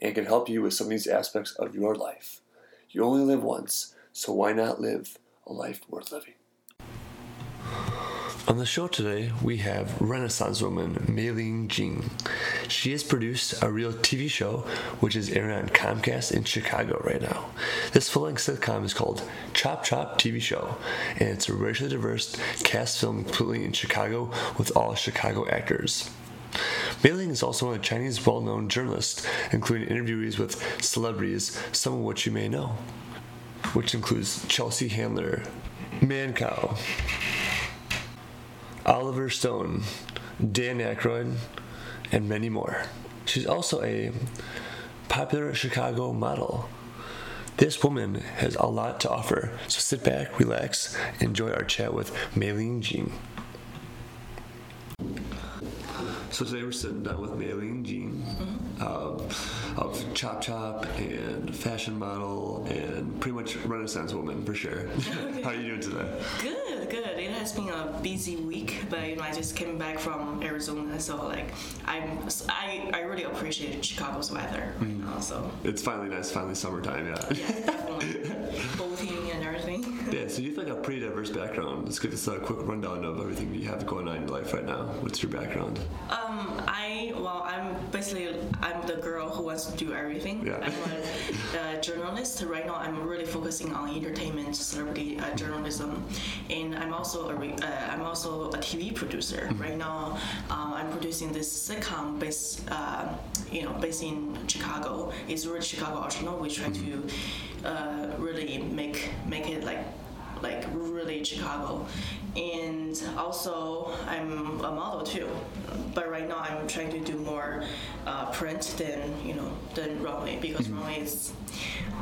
and can help you with some of these aspects of your life. You only live once, so why not live a life worth living? On the show today, we have Renaissance woman Mei-Ling Jing. She has produced a real TV show which is airing on Comcast in Chicago right now. This full length sitcom is called Chop Chop TV Show, and it's a racially diverse cast film completely in Chicago with all Chicago actors. Mei-Ling is also a Chinese well known journalist, including interviewees with celebrities, some of which you may know, which includes Chelsea Handler, Mancow, Oliver Stone, Dan Aykroyd, and many more. She's also a popular Chicago model. This woman has a lot to offer, so sit back, relax, enjoy our chat with Mei-Ling Jing. So today we're sitting down with Mei-Ling Jing Mm-hmm. um, of Chop Chop and fashion model and pretty much Renaissance woman for sure. How are you doing today? Good, good. It has been a busy week, but you know, I just came back from Arizona, so like I'm, I, I really appreciate Chicago's weather right now. So It's finally nice, finally summertime, yeah. yeah, definitely and everything. Yeah, so you have like a pretty diverse background. Let's give this a quick rundown of everything you have going on in your life right now. What's your background? Um, I well, I'm basically I'm the girl who wants to do everything. Yeah. I'm a, uh journalist right now. I'm really focusing on entertainment, celebrity uh, journalism, and I'm also a re- uh, I'm also a TV producer right now. Um, I'm producing this sitcom based uh, you know based in Chicago. It's really Chicago original. We try to uh, really make make it like like really Chicago. And also, I'm a model too. But right now, I'm trying to do more uh, print than you know than runway because runway is.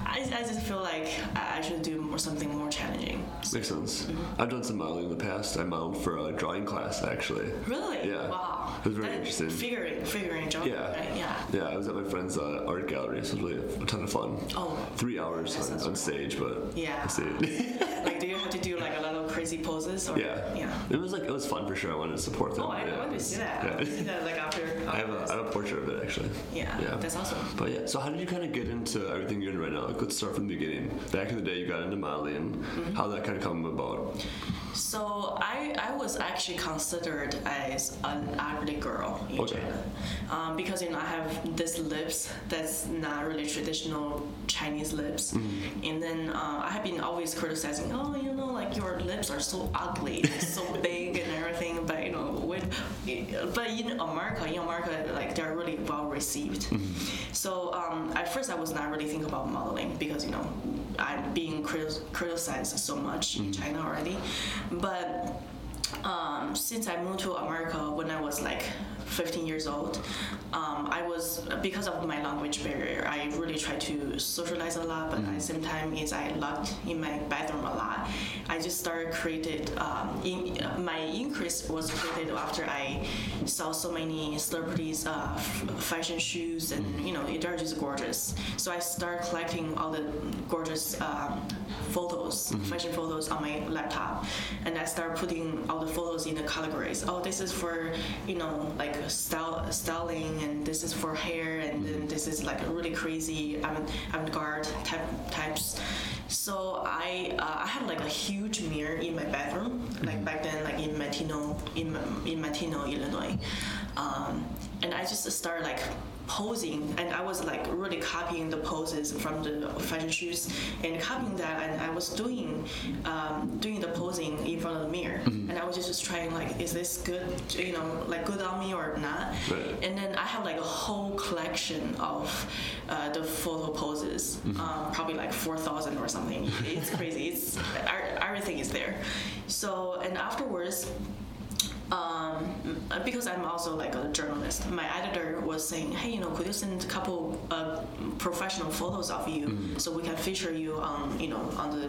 I, I just feel like I I should do more something more challenging. Makes sense. I've done some modeling in the past. I modeled for a drawing class actually. Really? Yeah. Wow. It was very That- interesting. Figuring, figuring job. Yeah. Right? Yeah. Yeah, I was at my friend's uh, art gallery, so it was really a ton of fun. Oh. Three hours on, on stage, but Yeah. that's it. Like, do you have to do like a lot of crazy poses? Or, yeah. Yeah. It was like it was fun for sure. I wanted to support them. Oh, I, yeah. I want to see that. See Yeah. that like after. I have a I have a portrait of it actually. Yeah, Yeah. that's awesome. But yeah, so how did you kind of get into everything you're in right now? Like, let's start from the beginning. Back in the day, you got into modeling. Mm-hmm. How that kind of come about? So I, I was actually considered as an ugly girl in Okay. China, um, because you know I have this lips that's not really traditional Chinese lips, Mm-hmm. and then uh, I have been always criticizing, oh you know like your lips are so ugly, so big and everything, but you know with, but in America, in America like they're really well received. Mm-hmm. So um, at first I was not really thinking about modeling because you know I'm being criti- criticized so much in China already, but um, since I moved to America when I was like 15 years old, um, I was because of my language barrier. I really tried to socialize a lot, but at the same time, is I locked in my bathroom a lot. I just started created. Um, in, my increase was created after I saw so many celebrities' uh, f- fashion shoes, and you know they're just gorgeous. So I started collecting all the gorgeous um, photos, fashion photos on my laptop, and I started putting all the photos in the categories. Oh, this is for you know like style styling, and this is for hair, and then this is like a really crazy avant- avant-garde type types. So I uh, I had like a huge mirror in my bedroom, like back then, like in Matino in in Matino, Illinois, um, and I just started like posing and I was like really copying the poses from the fashion shoes and copying that and I was doing um, doing the posing in front of the mirror. And I was just trying like is this good you know like good on me or not? Right. and then I have like a whole collection of uh, the photo poses um, probably like 4,000 or something. It's crazy. It's everything is there. So and afterwards um, because I'm also like a journalist, my editor was saying, hey, you know, could you send a couple uh, professional photos of you Mm-hmm. so we can feature you on, you know, on the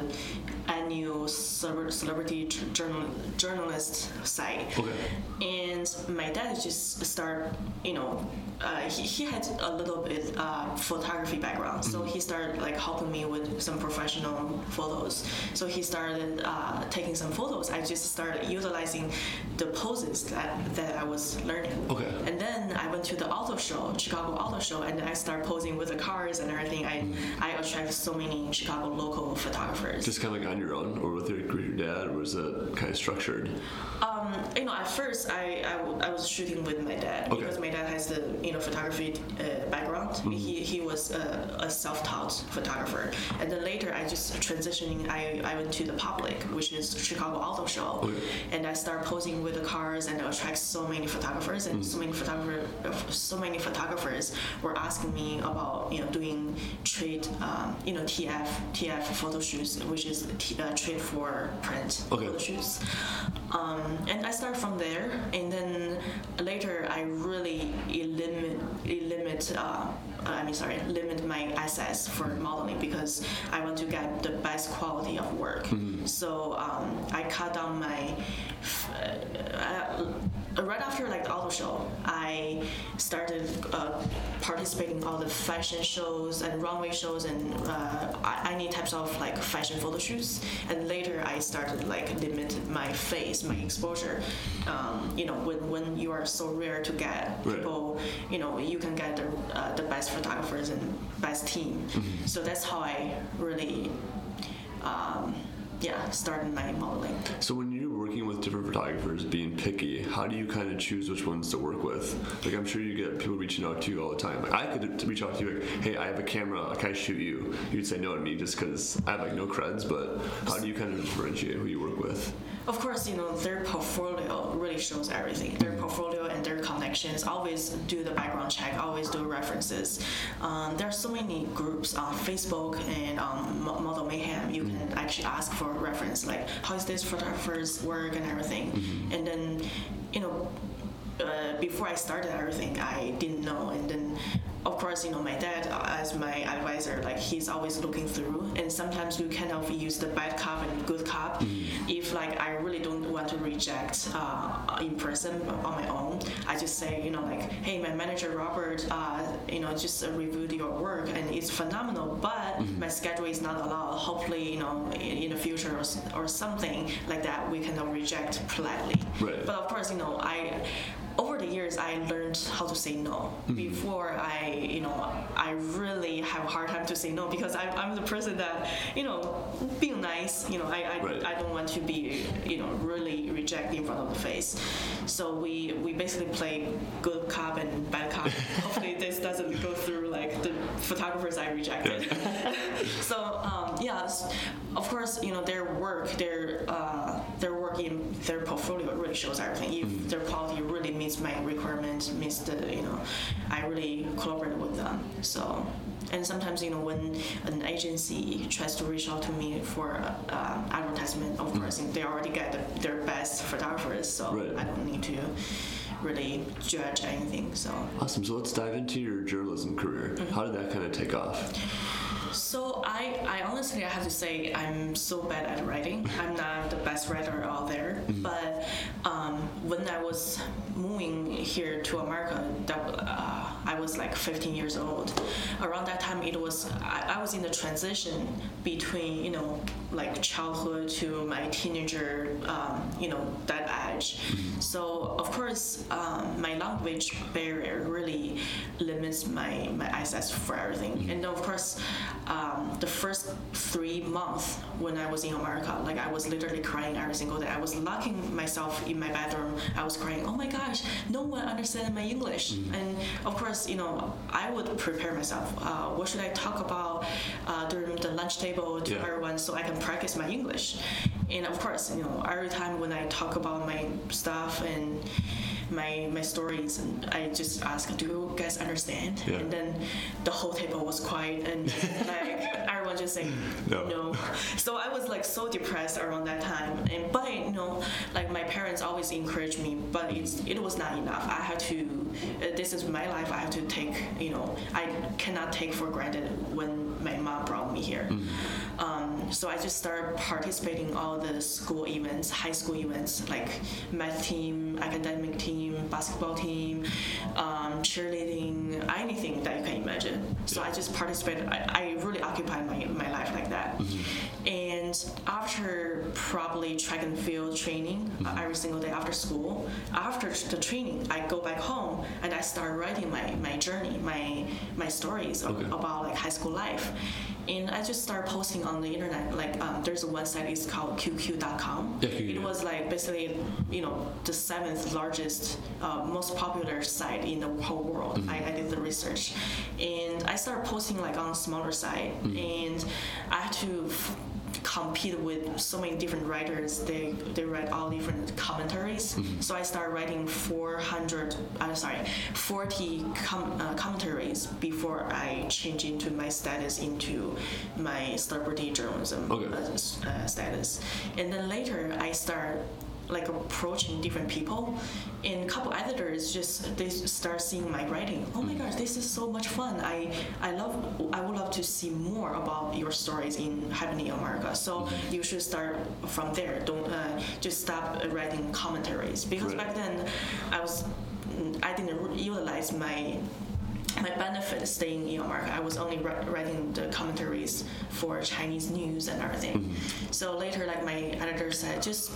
annual celebrity journal- journalist site. Okay. And my dad just start, you know, uh, he, he had a little bit uh, photography background, so he started like helping me with some professional photos. So he started uh, taking some photos. I just started utilizing the poses that, that I was learning. Okay. And then I went to the auto show, Chicago Auto Show, and I started posing with the cars and everything. I I attracted so many Chicago local photographers. Just kind of like on your own, or with your, with your dad, or was it kind of structured? Um, you know, at first I, I, w- I was shooting with my dad Okay. because my dad has the you know photography uh, background. He, he was a, a self-taught photographer, and then later I just transitioning. I, I went to the public, which is Chicago Auto Show, Okay. and I started posing with the cars and attract so many photographers, and so many photographer so many photographers were asking me about you know doing trade um, you know TF TF photo shoots, which is t- uh, trade for print Okay. photo shoots. Um, and I started from there, and then later I really limit limit. Uh, I mean, sorry, limit my access for modeling because I want to get the best quality of work. So um, I cut down my. Uh, right after like the auto show, I started uh, participating in all the fashion shows and runway shows and uh, any types of like fashion photo shoots. And later I started like limit my face, my exposure. Um, you know, when, when you are so rare to get Right. people, you know, you can get the, uh, the best photographers and best team. So that's how I really, um, yeah, started my modeling. So when working with different photographers, being picky, how do you kind of choose which ones to work with? Like I'm sure you get people reaching out to you all the time. Like I could reach out to you like, hey, I have a camera, can I shoot you? You'd say no to me just because I have like no creds. But how do you kind of differentiate who you work with? Of course, you know, their portfolio really shows everything. Their portfolio and their connections always do the background check, always do references. Um, there are so many groups on Facebook and um, Model Mayhem. You can actually ask for reference, like how is this photographer's work and everything. And then, you know, uh, before I started everything, I didn't know, and then of course, you know, my dad uh, as my advisor, like he's always looking through, and sometimes we kind of use the bad cop and good cop. If like I really don't want to reject uh, in person on my own, I just say, you know, like, hey, my manager Robert, uh, you know, just uh, reviewed your work and it's phenomenal, but my schedule is not allowed. Hopefully, you know, in, in the future or, or something like that, we cannot reject politely. Right. But of course, you know, I over the years I learned how to say no. Before I, you know, I really have a hard time to say no because I'm, I'm the person that, you know, being nice, you know, I, I, Right. I don't want to be, you know, really reject in front of the face. So we, we basically play good cop and bad cop. Hopefully this doesn't go through like the photographers I rejected. so um, yes, of course, you know their work, their uh, their work in their portfolio really shows everything. If their quality really meets my requirements, meets the you know, I really collaborate with them. So. And sometimes, you know, when an agency tries to reach out to me for uh, advertisement, of course, they already get the, their best photographers, so Right. I don't need to really judge anything. So, Awesome. So let's dive into your journalism career. How did that kind of take off? So I, honestly I have to say I'm so bad at writing. I'm not the best writer out there. But um, when I was moving here to America, that uh, I was like 15 years old. Around that time, it was I, I was in the transition between you know like childhood to my teenager, um, you know that age. So of course, um, my language barrier really limits my my access for everything. And of course, um, the first three months when I was in America, like I was literally crying every single day. I was locking myself in my bedroom. I was crying. Oh my gosh, no one understands my English. And of course, you know, I would prepare myself. Uh, what should I talk about uh, during the lunch table to Yeah. everyone so I can practice my English? And of course, you know, every time when I talk about my stuff and my my stories, and I just ask, "Do you guys understand?" Yeah. And then the whole table was quiet, and like was just like No. no. So I was like so depressed around that time. And but you know, like my parents always encouraged me, but it's it was not enough. I had to. Uh, this is my life. I have to take. You know, I cannot take for granted when my mom brought me here. Um, so I just started participating all the school events, high school events like math team, academic team, basketball team, um, cheerleading, anything that you can imagine. So I just participated. I, I really occupied my, my life like that. And after probably track and field training uh, every single day after school, after the training, I go back home and I start writing my, my journey, my my stories Okay. about like high school life. And I just start posting on the internet. Like um, there's a website, it's called QQ.com. Yeah, QQ, it yeah. was like basically, you know, the seventh largest, uh, most popular site in the whole world. I, I did the research, and I started posting like on a smaller site, and I had to. F- compete with so many different writers. They they write all different commentaries. So i started writing 400 i'm sorry 40 com- uh, commentaries before i change into my status into my celebrity journalism Okay. uh, uh, status. And then later i start like approaching different people. And a couple editors just they start seeing my writing. Oh my gosh this is so much fun. I i love i would love to see more about your stories in happening in america. So you should start from there. Don't uh, just stop writing commentaries. Because Right. back then i was i didn't utilize my my benefit staying in America, I was only writing the commentaries for Chinese news and everything. So later, like my editor said, just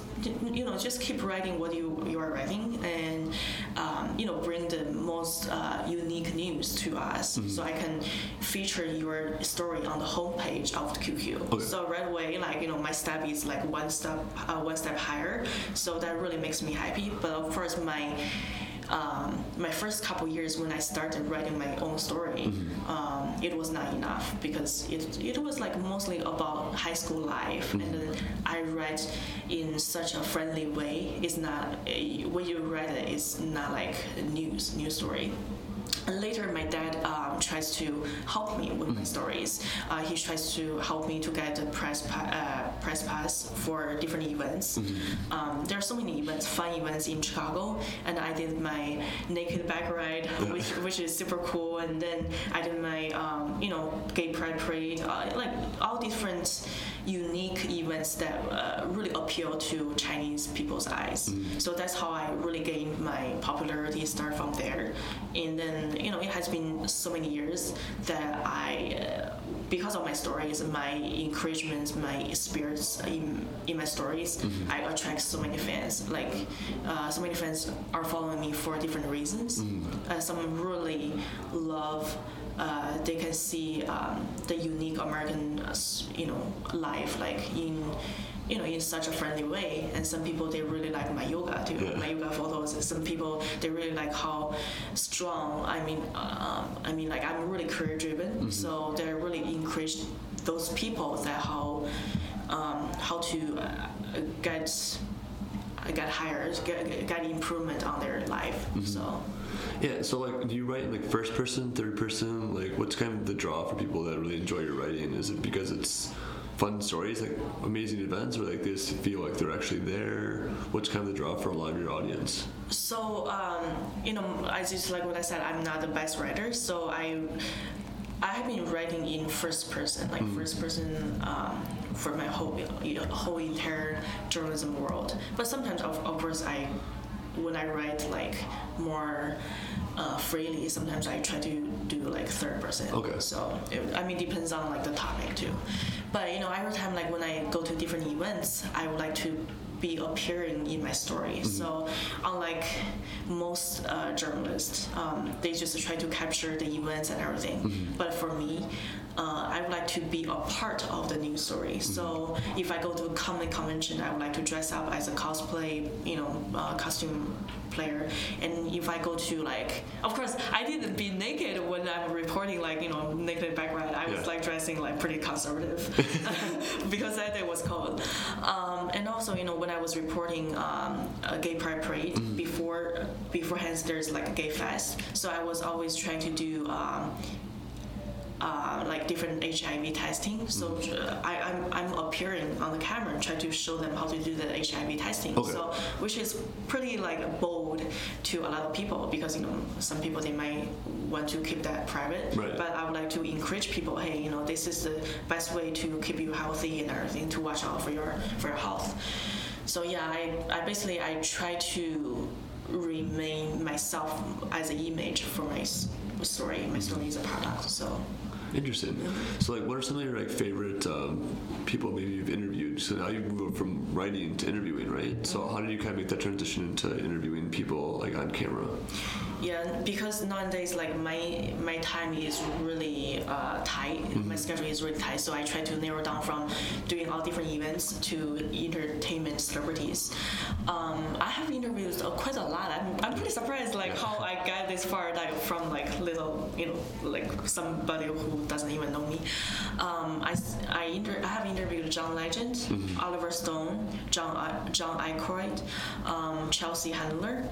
you know, just keep writing what you you are writing, and um, you know, bring the most uh, unique news to us, so I can feature your story on the homepage of the QQ. Okay. So right away, like you know, my step is like one step uh, one step higher. So that really makes me happy. But of course, my um, my first couple years when I started writing my own story, um, it was not enough because it, it was like mostly about high school life, and then I write in such a friendly way. It's not a, when you write it, it's not like a news news story. And later, my dad um, tries to help me with my stories. Uh, he tries to help me to get the press pa- uh, press pass for different events. Um, there are so many events, fun events in Chicago, and I did my naked bike ride, which, which is super cool. And then I did my um, you know gay pride parade, uh, like all different unique events that uh, really appeal to Chinese people's eyes. So that's how I really gained my popularity. Start from there, and then you know it has been so many years that I, uh, because of my stories, my encouragement, my spirits in, in my stories, I attract so many fans. Like uh, so many fans are following me for different reasons. Uh, some really love uh, they can see um, the unique American, uh, you know, life like in, you know, in such a friendly way. And some people they really like my yoga too, Yeah. my yoga photos. And some people they really like how strong. I mean, um, I mean, like I'm really career driven, so they really encourage those people that how, um, how to uh, get. Get hired, get, get improvement on their life. So, Yeah, so like, do you write like first person, third person? Like, what's kind of the draw for people that really enjoy your writing? Is it because it's fun stories, like amazing events, or like they just feel like they're actually there? What's kind of the draw for a lot of your audience? So, um, you know, I just like what I said, I'm not the best writer, so I. I have been writing in first person, like first person, um, for my whole you know, whole entire journalism world. But sometimes, of, of course, I when I write like more uh, freely, sometimes I try to do like third person. Okay. So it, I mean, depends on like the topic too. But you know, every time like when I go to different events, I would like to be appearing in my story. So unlike most uh, journalists, um, they just try to capture the events and everything. But for me, uh, I would like to be a part of the news story. So if I go to a comic convention, I would like to dress up as a cosplay, you know, uh, costume player. And if I go to like, of course, I didn't be naked when I'm reporting like you know naked background. I was Yeah. like dressing like pretty conservative because that day was cold. Um, and also, you know, when I was reporting um, a gay pride parade before beforehand, there's like a gay fest. So I was always trying to do. Um, uh, like different HIV testing. So Mm-hmm. uh, I, I'm, I'm appearing on the camera and try to show them how to do the HIV testing. Okay. So which is pretty like bold to a lot of people because you know some people they might want to keep that private. Right. But I would like to encourage people, hey, you know, this is the best way to keep you healthy and everything to watch out for your for your health. So yeah, I, I basically I try to remain myself as an image for my story. My story is a product. So Interesting. So, like, what are some of your like favorite um, people maybe you've interviewed? So now you've moved from writing to interviewing, right? So how did you kind of make that transition into interviewing people like on camera? Yeah, because nowadays like my my time is really uh, tight. My schedule is really tight. So I try to narrow down from doing all different events to entertainment celebrities. Um, I have interviewed uh, quite a lot. I'm, I'm pretty surprised like how I got this far like from like little you know like somebody who doesn't even know me. Um, I I, inter- I have interviewed John Legend, Oliver Stone, John I- John Aykroyd, um, Chelsea Handler,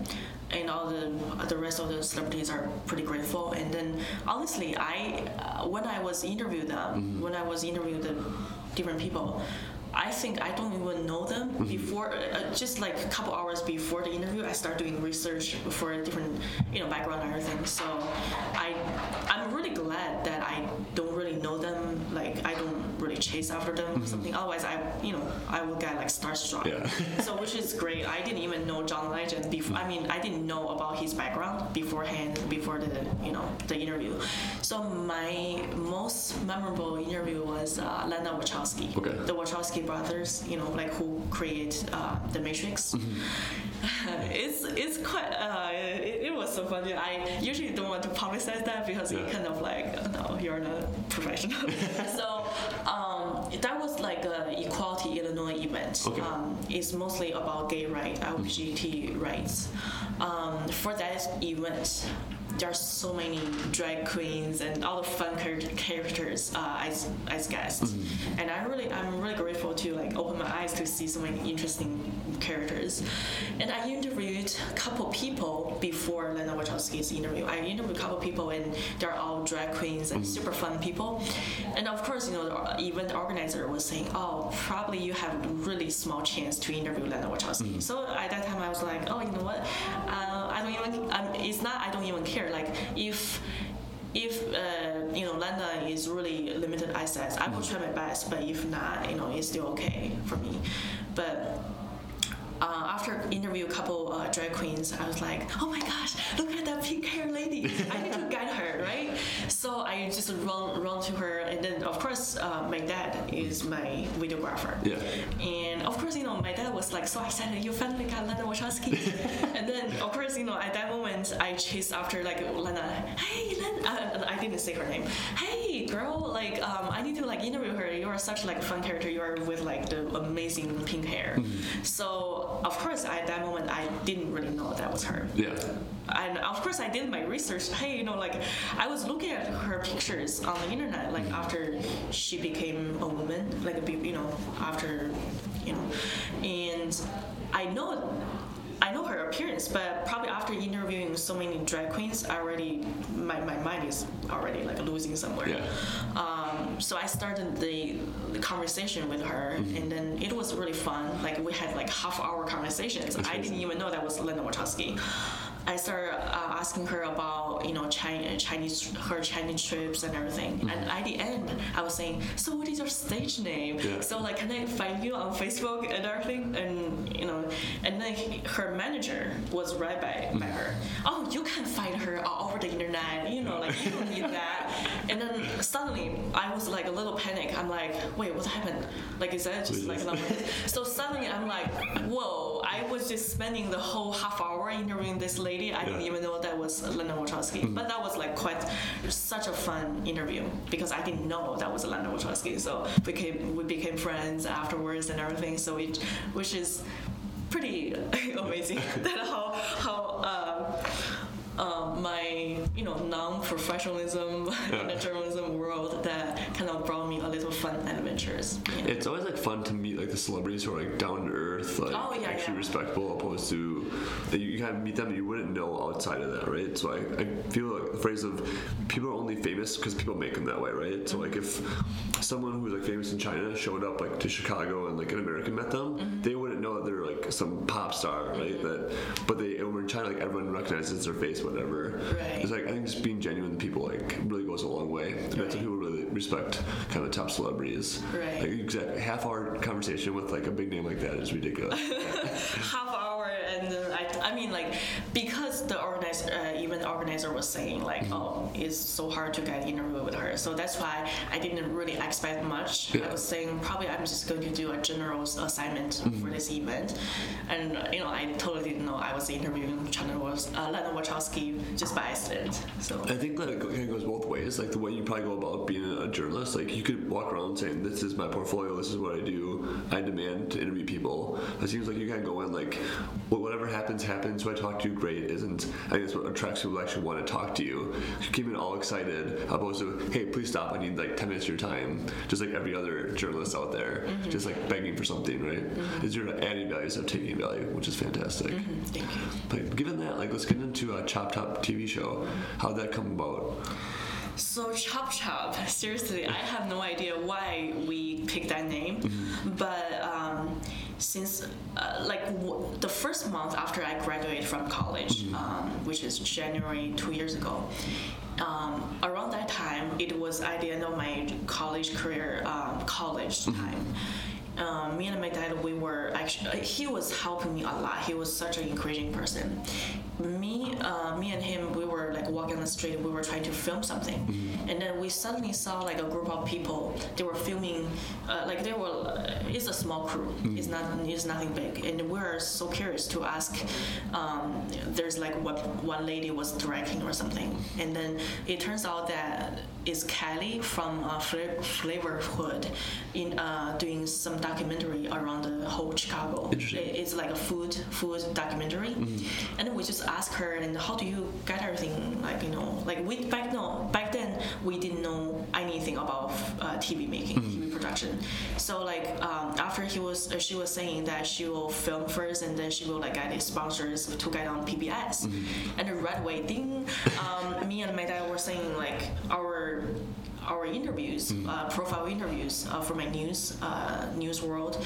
and all the the rest of the celebrities are pretty grateful. And then honestly, I uh, when I was interviewed them, when I was interviewed the different people. I think I don't even know them before. Uh, just like a couple hours before the interview, I start doing research for a different, you know, background and everything. So, I, I'm really glad that I don't really know them. Like I don't chase after them or something. Otherwise, I, you know, I would get like starstruck. Yeah. so which is great. I didn't even know John Legend before. I mean, I didn't know about his background beforehand, before the you know the interview. So my most memorable interview was uh, Lana Wachowski, Okay. the Wachowski brothers. You know, like who created uh, the Matrix. it's it's quite uh, it, it was so funny. I usually don't want to publicize that because Yeah. it kind of like no, you're not professional. so um, that was like a Equality Illinois event. Okay. Um, it's mostly about gay rights, LGBT rights. Um, for that event, there are so many drag queens and all the fun characters uh, as as guests, and I really I'm really grateful to like open my eyes to see so many interesting characters. And I interviewed a couple people before Lena Wachowski's interview. I interviewed a couple people, and they're all drag queens and super fun people. And of course, you know, the event organizer was saying, "Oh, probably you have a really small chance to interview Lena Wachowski." So at that time, I was like, "Oh, you know what? Uh, I don't even. Um, it's not. I don't even care. Like if." If uh, you know Lana is really limited access, I will try my best. But if not, you know, it's still okay for me. But uh, after interview a couple uh, drag queens, I was like, oh my gosh, look at that pink hair lady. I need to guide her? So I just run run to her, and then of course uh, my dad is my videographer. Yeah. And of course, you know, my dad was like so excited, you finally got Lana Wachowski. and then of course, you know, at that moment, I chased after like Lana. Hey, Lana. Uh, I didn't say her name. Hey, girl, like um, I need to like interview her. You are such like a fun character. You are with like the amazing pink hair. So of course, at that moment, I didn't really know that was her Yeah. and of course I did my research. Hey, you know, like I was looking at her pictures on the internet, like after she became a woman, like a you know, after you know, and I know. I know her appearance, but probably after interviewing so many drag queens, I already my, my mind is already like losing somewhere. Yeah. Um, so I started the, the conversation with her, and then it was really fun. Like we had like half hour conversations. I didn't even know that was Lena Wachowski. I started uh, asking her about you know Chinese, Chinese her Chinese trips and everything. Mm-hmm. And at the end, I was saying, so what is your stage name? Yeah. So like, can I find you on Facebook and everything? And you know, and then he- her manager was right by, by mm-hmm. her. Oh, you can find her all over the internet. You know, like you don't need that. And then suddenly, I was like a little panic. I'm like, wait, what happened? Like, is that just like so suddenly, I'm like, whoa! I was just spending the whole half hour interviewing this lady. I didn't even know that was Lena Wachowski. Mm-hmm. But that was like quite such a fun interview because I didn't know that was Lena Wachowski. So we became we became friends afterwards and everything. So it, which is pretty amazing that how how. Um, um, my you know non-professionalism in the journalism world that kind of brought me a little fun adventures. Yeah. It's always like fun to meet like the celebrities who are like down to earth, like Oh, yeah, actually yeah. respectable, opposed to that you kind of meet them you wouldn't know outside of that, right? So I, I feel like the phrase of people are only famous because people make them that way, right? So like if someone who's like famous in China showed up like to Chicago and like an American met them, Mm-hmm. they wouldn't know that they're like some pop star, right? Mm-hmm. That but they over in China like everyone recognizes their face, whatever. Right. It's like I think just being genuine to people like really goes a long way. And that's Right. what people really respect kind of top celebrities. Right. Like exact half hour conversation with like a big name like that is ridiculous. half hour and then I, I mean like because the organizer uh, event organizer was saying like Mm-hmm. oh it's so hard to get an interview with her so that's why I didn't really expect much Yeah. I was saying probably I'm just going to do a general assignment Mm-hmm. for this event and uh, you know I totally didn't know I was interviewing China was uh, Lena Wachowski just by accident so I think that it kind of goes both ways. Like the way you probably go about being a journalist, like you could walk around saying, "This is my portfolio. This is what I do. I demand to interview people." It seems like you kind of go in like, well, "Whatever happens, happens." Who I talk to, you great. Isn't I think that's what attracts people actually want to talk to you. You keep it all excited, opposed to, "Hey, please stop. I need like ten minutes of your time." Just like every other journalist out there, mm-hmm. just like begging for something, right? Mm-hmm. Is your adding value instead of taking value, which is fantastic. Mm-hmm. thank you But given that, like, let's get into a Chop Top TV show. How'd that come about? So Chop Chop, seriously, I have no idea why we picked that name, but um, since uh, like w- the first month after I graduated from college, um, which is January two years ago. Um, around that time, it was at the end of my college career, um, college time. Um, me and my dad, we were actually, he was helping me a lot. He was such an encouraging person. Me, uh, me and him, we were like walking on the street. We were trying to film something, and then we suddenly saw like a group of people. They were filming, uh, like they were. It's a small crew. It's not. It's nothing big, and we're so curious to ask. Um, there's like what one lady was directing or something, and then it turns out that it's Kelly from uh, Fla- Flavorhood in uh, doing some documentary around the whole Chicago. Interesting. It's like a food food documentary, and then we just asked her, and how do you get everything? Like you know, like we back no back then we didn't know anything about uh, TV making, TV production. So like um, after he was uh, she was saying that she will film first, and then she will like get the sponsors to get on PBS, and then right away, ding, um, me and my dad were saying like our our interviews, uh, profile interviews uh, for my news uh, news world,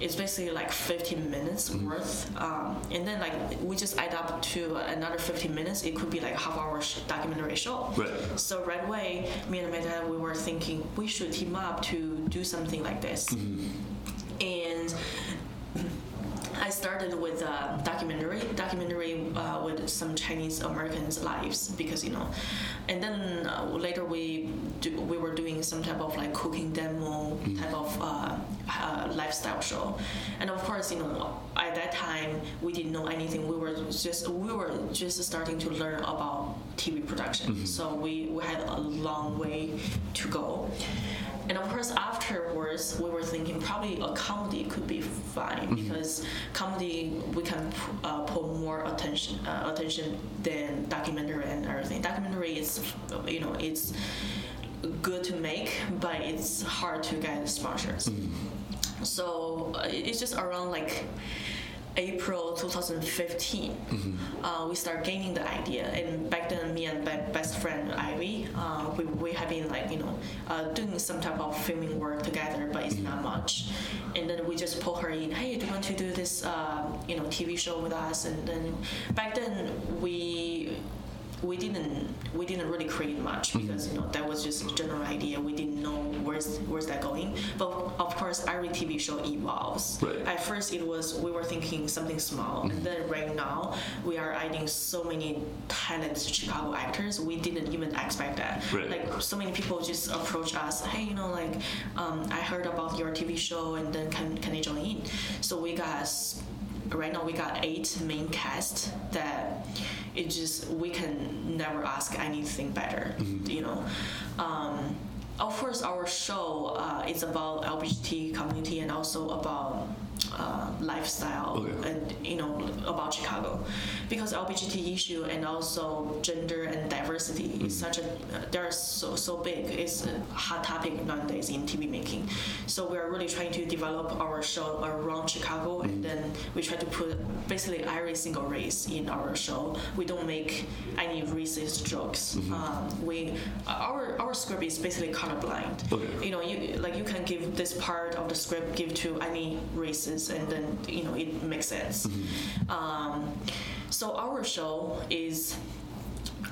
it's basically like 15 minutes worth, um, and then like we just add up to another 15 minutes. It could be like half hour sh- documentary show. Right. So right away, me and my dad we were thinking we should team up to do something like this, and. I started with a documentary, documentary uh, with some Chinese Americans' lives because you know, and then uh, later we do, we were doing some type of like cooking demo type of uh, uh, lifestyle show, and of course you know at that time we didn't know anything. We were just we were just starting to learn about TV production, so we we had a long way to go. And of course, afterwards, we were thinking probably a comedy could be fine because comedy we can uh, put more attention uh, attention than documentary and everything. Documentary is, you know, it's good to make, but it's hard to get sponsors. So uh, it's just around like April 2015, uh, we start gaining the idea. And back then, me and my best friend Ivy, uh, we, we have been like you know uh, doing some type of filming work together, but it's not much. And then we just pull her in. Hey, do you want to do this uh, you know TV show with us? And then back then we we didn't we didn't really create much because you know that was just a general idea. We didn't know where's where's that going. But of course, every TV show evolves. Right. At first, it was we were thinking something small, and then right now we are adding so many talented Chicago actors. We didn't even expect that. Right. Like so many people just approach us. Hey, you know, like um, I heard about your TV show, and then can can I join in? So we got right now we got eight main cast that it just we can never ask anything better you know? Um, of course our show uh, is about lgbt community and also about uh, lifestyle Okay. and you know about Chicago, because LGBT issue and also gender and diversity Mm-hmm. is such a they're so so big. It's a hot topic nowadays in TV making. So we are really trying to develop our show around Chicago, Mm-hmm. and then we try to put basically every single race in our show. We don't make any racist jokes. Mm-hmm. Um, we our our script is basically colorblind. Okay. You know, you like you can give this part of the script give to any races, and then you know it makes sense. Um, so our show is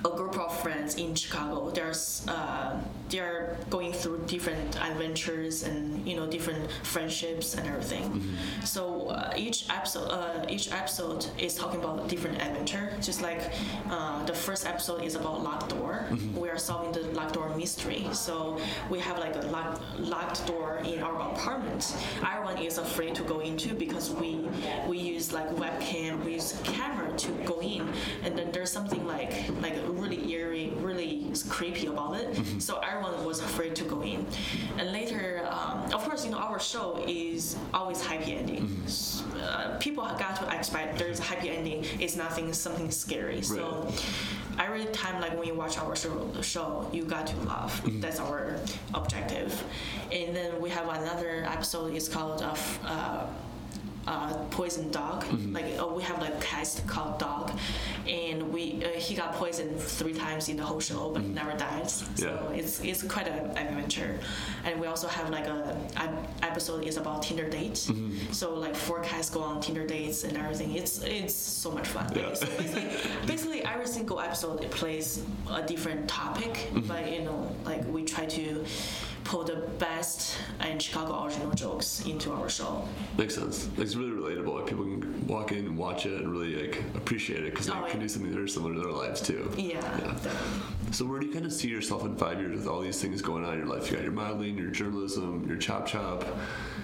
a group of friends in Chicago. There's uh, they're going through different adventures and you know different friendships and everything. So uh, each episode uh, each episode is talking about a different adventure. Just like uh, the first episode is about locked door. We are solving the locked door mystery. So we have like a locked locked door in our apartment. Everyone is afraid to go into because we we use like webcam, we use camera to go in, and then there's something like like really eerie, really creepy about it. So everyone was afraid to go in, and later, um, of course, you know our show is always happy ending. S- Uh, people got to expect there's a happy ending. It's nothing something scary. So every time like when you watch our show, show you got to laugh. That's our objective. And then we have another episode. It's called uh, uh, uh, poison dog. Like uh, we have like cast called dog, he got poisoned three times in the whole show, but mm-hmm. never dies. So Yeah. it's it's quite an adventure. And we also have like a, a episode is about Tinder dates. Mm-hmm. So like four cats go on Tinder dates and everything. It's it's so much fun. Like, so basically, basically every single episode it plays a different topic, mm-hmm. but you know like we try to pull the best and Chicago original jokes into our show. Makes sense. Like, it's really relatable. Like people can walk in and watch it and really like appreciate it because they Oh, can yeah. do something very similar to their lives too. Yeah. definitely. So where do you kind of see yourself in five years with all these things going on in your life? You got your modeling, your journalism, your chop chop.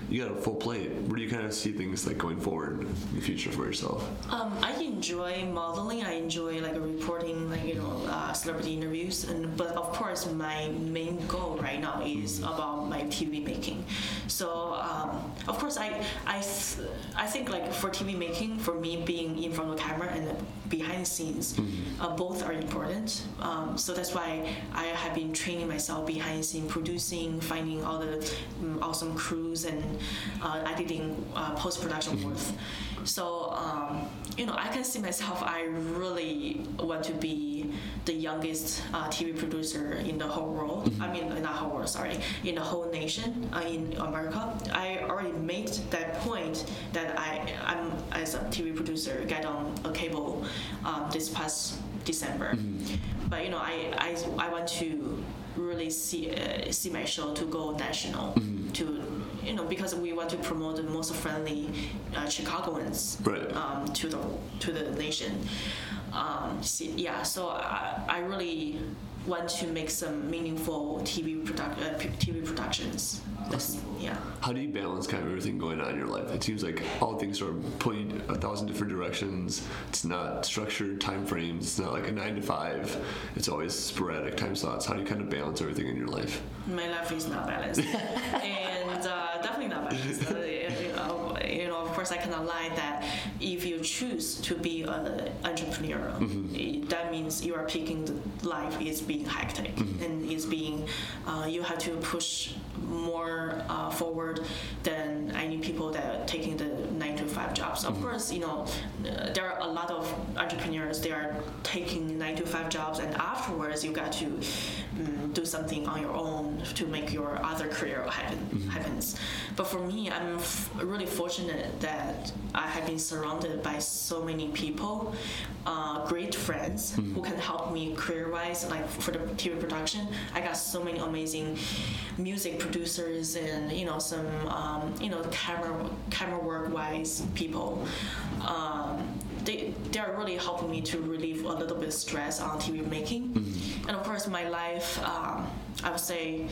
You got a full plate. Where do you kind of see things like going forward in the future for yourself? Um, I enjoy modeling. I enjoy like reporting, like you know, uh, celebrity interviews. And but of course, my main goal right now is about my TV making. So um, of course, I I th- I think like for TV making, for me being in front of the camera and behind the scenes, uh, both are important. Um, so that's why I have been training myself behind the scene, producing, finding all the um, awesome crews and uh, editing, uh, post production work. So um, you know, I can see myself. I really want to be the youngest uh, TV producer in the whole world. I mean, not whole world. Sorry, in the whole nation uh, in America. I already made that point that I I'm as a TV producer get on a cable um, this past December. But you know, I, I I want to really see uh, see my show to go national to you know because we want to promote the most friendly uh, Chicagoans Right. um, to the to the nation. Um, see, yeah, so I, I really want to make some meaningful TV product uh, TV productions. That's, yeah. How do you balance kind of everything going on in your life? It seems like all things are pulling a thousand different directions. It's not structured time frames. It's not like a nine to five. It's always sporadic time slots. How do you kind of balance everything in your life? my life is not balanced and uh, definitely not balanced course i cannot lie that if you choose to be an entrepreneur eh, that means you are picking the life is being hectic. And is being uh, you have to push more uh, forward than any people that are taking the five jobs. Of course you know uh, there are a lot of entrepreneurs they are taking nine to five jobs and afterwards you got to mm, do something on your own to make your other career happen happens. But for me, I'm f- really fortunate that I have been surrounded by so many people, uh, great friends who can help me career-wise. Like for the TV production, I got so many amazing music producers and you know some um, you know camera camera work-wise people. Um, they, they are really helping me to relieve a little bit of stress on TV making. And of course, my life, um, I would say,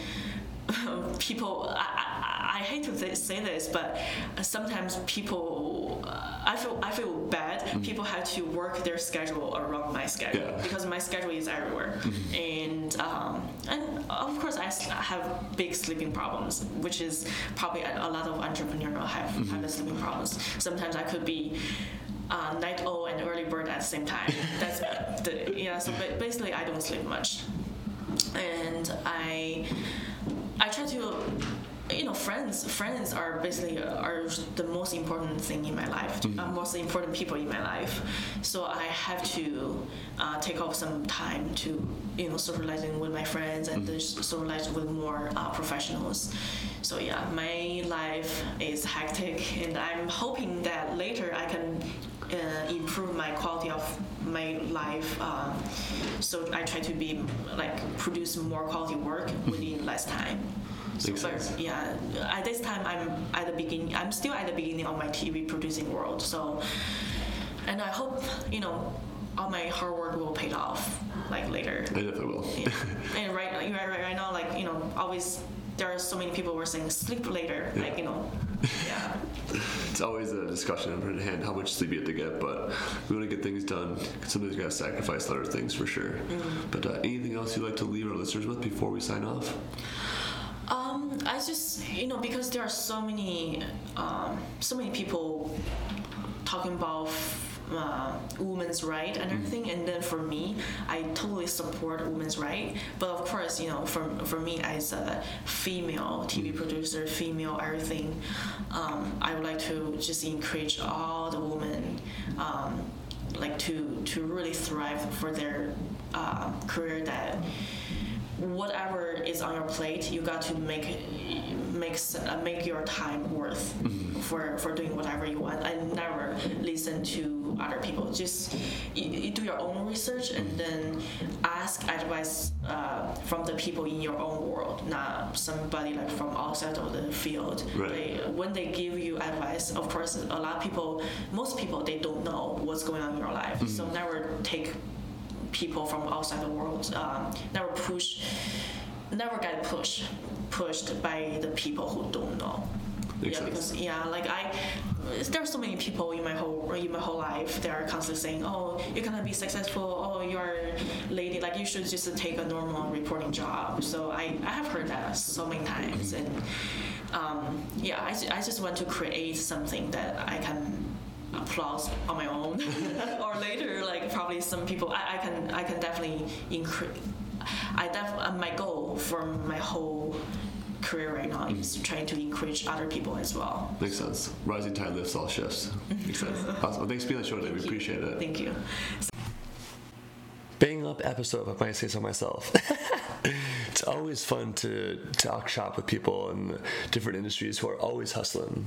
people, I, I, hate to th- say this, but sometimes people uh, I feel I feel bad. People have to work their schedule around my schedule Yeah. because my schedule is everywhere, and um, and of course I have big sleeping problems, which is probably a, a lot of entrepreneurs have have sleeping problems. Sometimes I could be. Uh, night owl and early bird at the same time. That's the yeah. So basically, I don't sleep much, and I I try to, you know, friends. Friends are basically uh, are the most important thing in my life. Uh, most important people in my life. So I have to uh, take off some time to, you know, socializing with my friends and then socialize with more uh, professionals. So yeah, my life is hectic, and I'm hoping that later I can uh, improve my quality of my life. Um, so I try to be like produce more quality work within less time. So, Makes but sense. yeah, at this time I'm at the beginning. I'm still at the beginning of my TV producing world. So, and I hope you know all my hard work will pay off like later. I definitely will. Yeah. and right, right, right, right now, like you know, always there are so many people who are saying sleep later. Like you know, yeah. It's always a discussion on hand how much sleep you have to get, but we want to get things done. Sometimes you got to sacrifice other things for sure. Mm-hmm. But uh, anything else you'd like to leave our listeners with before we sign off? I just you know because there are so many um, so many people talking about uh, women's right and everything, and then for me, I totally support women's right. But of course, you know, for for me as a female TV producer, female everything, um, I would like to just encourage all the women. Um, like to to really thrive for their uh, career that whatever is on your plate, you got to make make uh, make your time worth for for doing whatever you want. and never listen to other people. Just you, you do your own research and then ask advice uh, from the people in your own world, not somebody like from outside of the field. Right. They, when they give you advice, of course, a lot of people, most people, they don't know what's going on in your life. So never take people from outside the world. Um, never push, never get pushed pushed by the people who don't know. Makes yeah, sense. because yeah, like I, there are so many people in my whole in my whole life that are constantly saying, "Oh, you're gonna be successful. Oh, you're a lady. Like you should just take a normal reporting job." So I, I have heard that so many times, and um, yeah, I, I just want to create something that I can applause on my own, or later, like probably some people, I, I can I can definitely increase. I def uh, my goal for my whole career right now is trying to encourage other people as well. Makes sense. Rising tide lifts all shifts. Makes sense. Awesome. Well, thanks for being on the show today. We appreciate it. Thank you. Bang up episode, if I might say so myself. it's always fun to talk shop with people in different industries who are always hustling.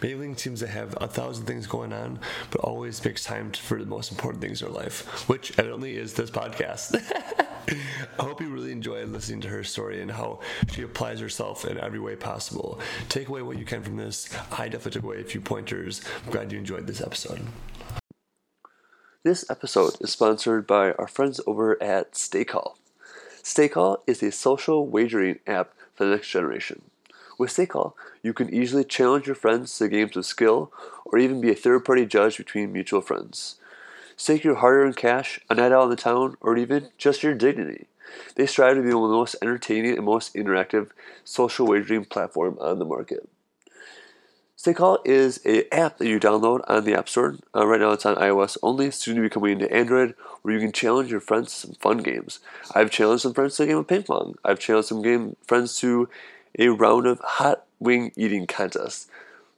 Maybelline seems to have a thousand things going on, but always makes time for the most important things in their life, which evidently is this podcast. I hope you really enjoyed listening to her story and how she applies herself in every way possible. Take away what you can from this. I definitely took away a few pointers. I'm glad you enjoyed this episode. This episode is sponsored by our friends over at Stakehaul. Stakehaul is a social wagering app for the next generation. With Stakehaul, you can easily challenge your friends to games of skill or even be a third party judge between mutual friends. Stake your hard earned cash, a night out in the town, or even just your dignity. They strive to be one of the most entertaining and most interactive social wagering platform on the market. Stakehaul is an app that you download on the App Store. Uh, right now it's on iOS only, soon to be coming to Android, where you can challenge your friends to some fun games. I've challenged some friends to a game of ping pong. I've challenged some game friends to a round of hot wing eating contest.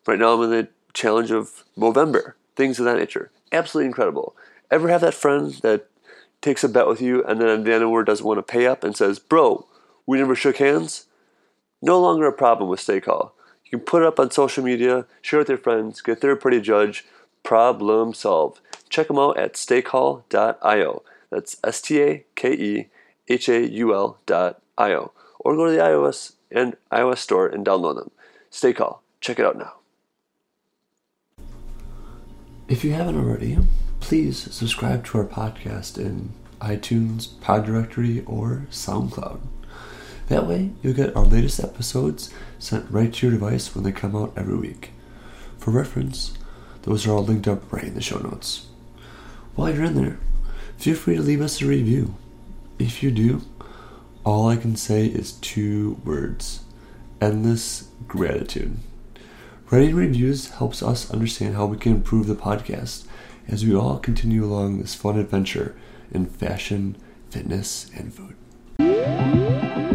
Right now I'm in the challenge of Movember, things of that nature. Absolutely incredible. Ever have that friend that takes a bet with you and then at the end of the word doesn't want to pay up and says, Bro, we never shook hands? No longer a problem with Stakehaul. You can put it up on social media, share it with your friends, get a third party judge, problem solved. Check them out at stakehaul.io. That's S T A K E H A U L dot I O. Or go to the iOS and iOS store and download them. Stakehaul. Check it out now. If you haven't already, please subscribe to our podcast in iTunes, Pod Directory, or SoundCloud. That way, you'll get our latest episodes sent right to your device when they come out every week. For reference, Those are all linked up right in the show notes. While you're in there, feel free to leave us a review. If you do, all I can say is two words endless gratitude. Writing reviews helps us understand how we can improve the podcast as we all continue along this fun adventure in fashion, fitness, and food.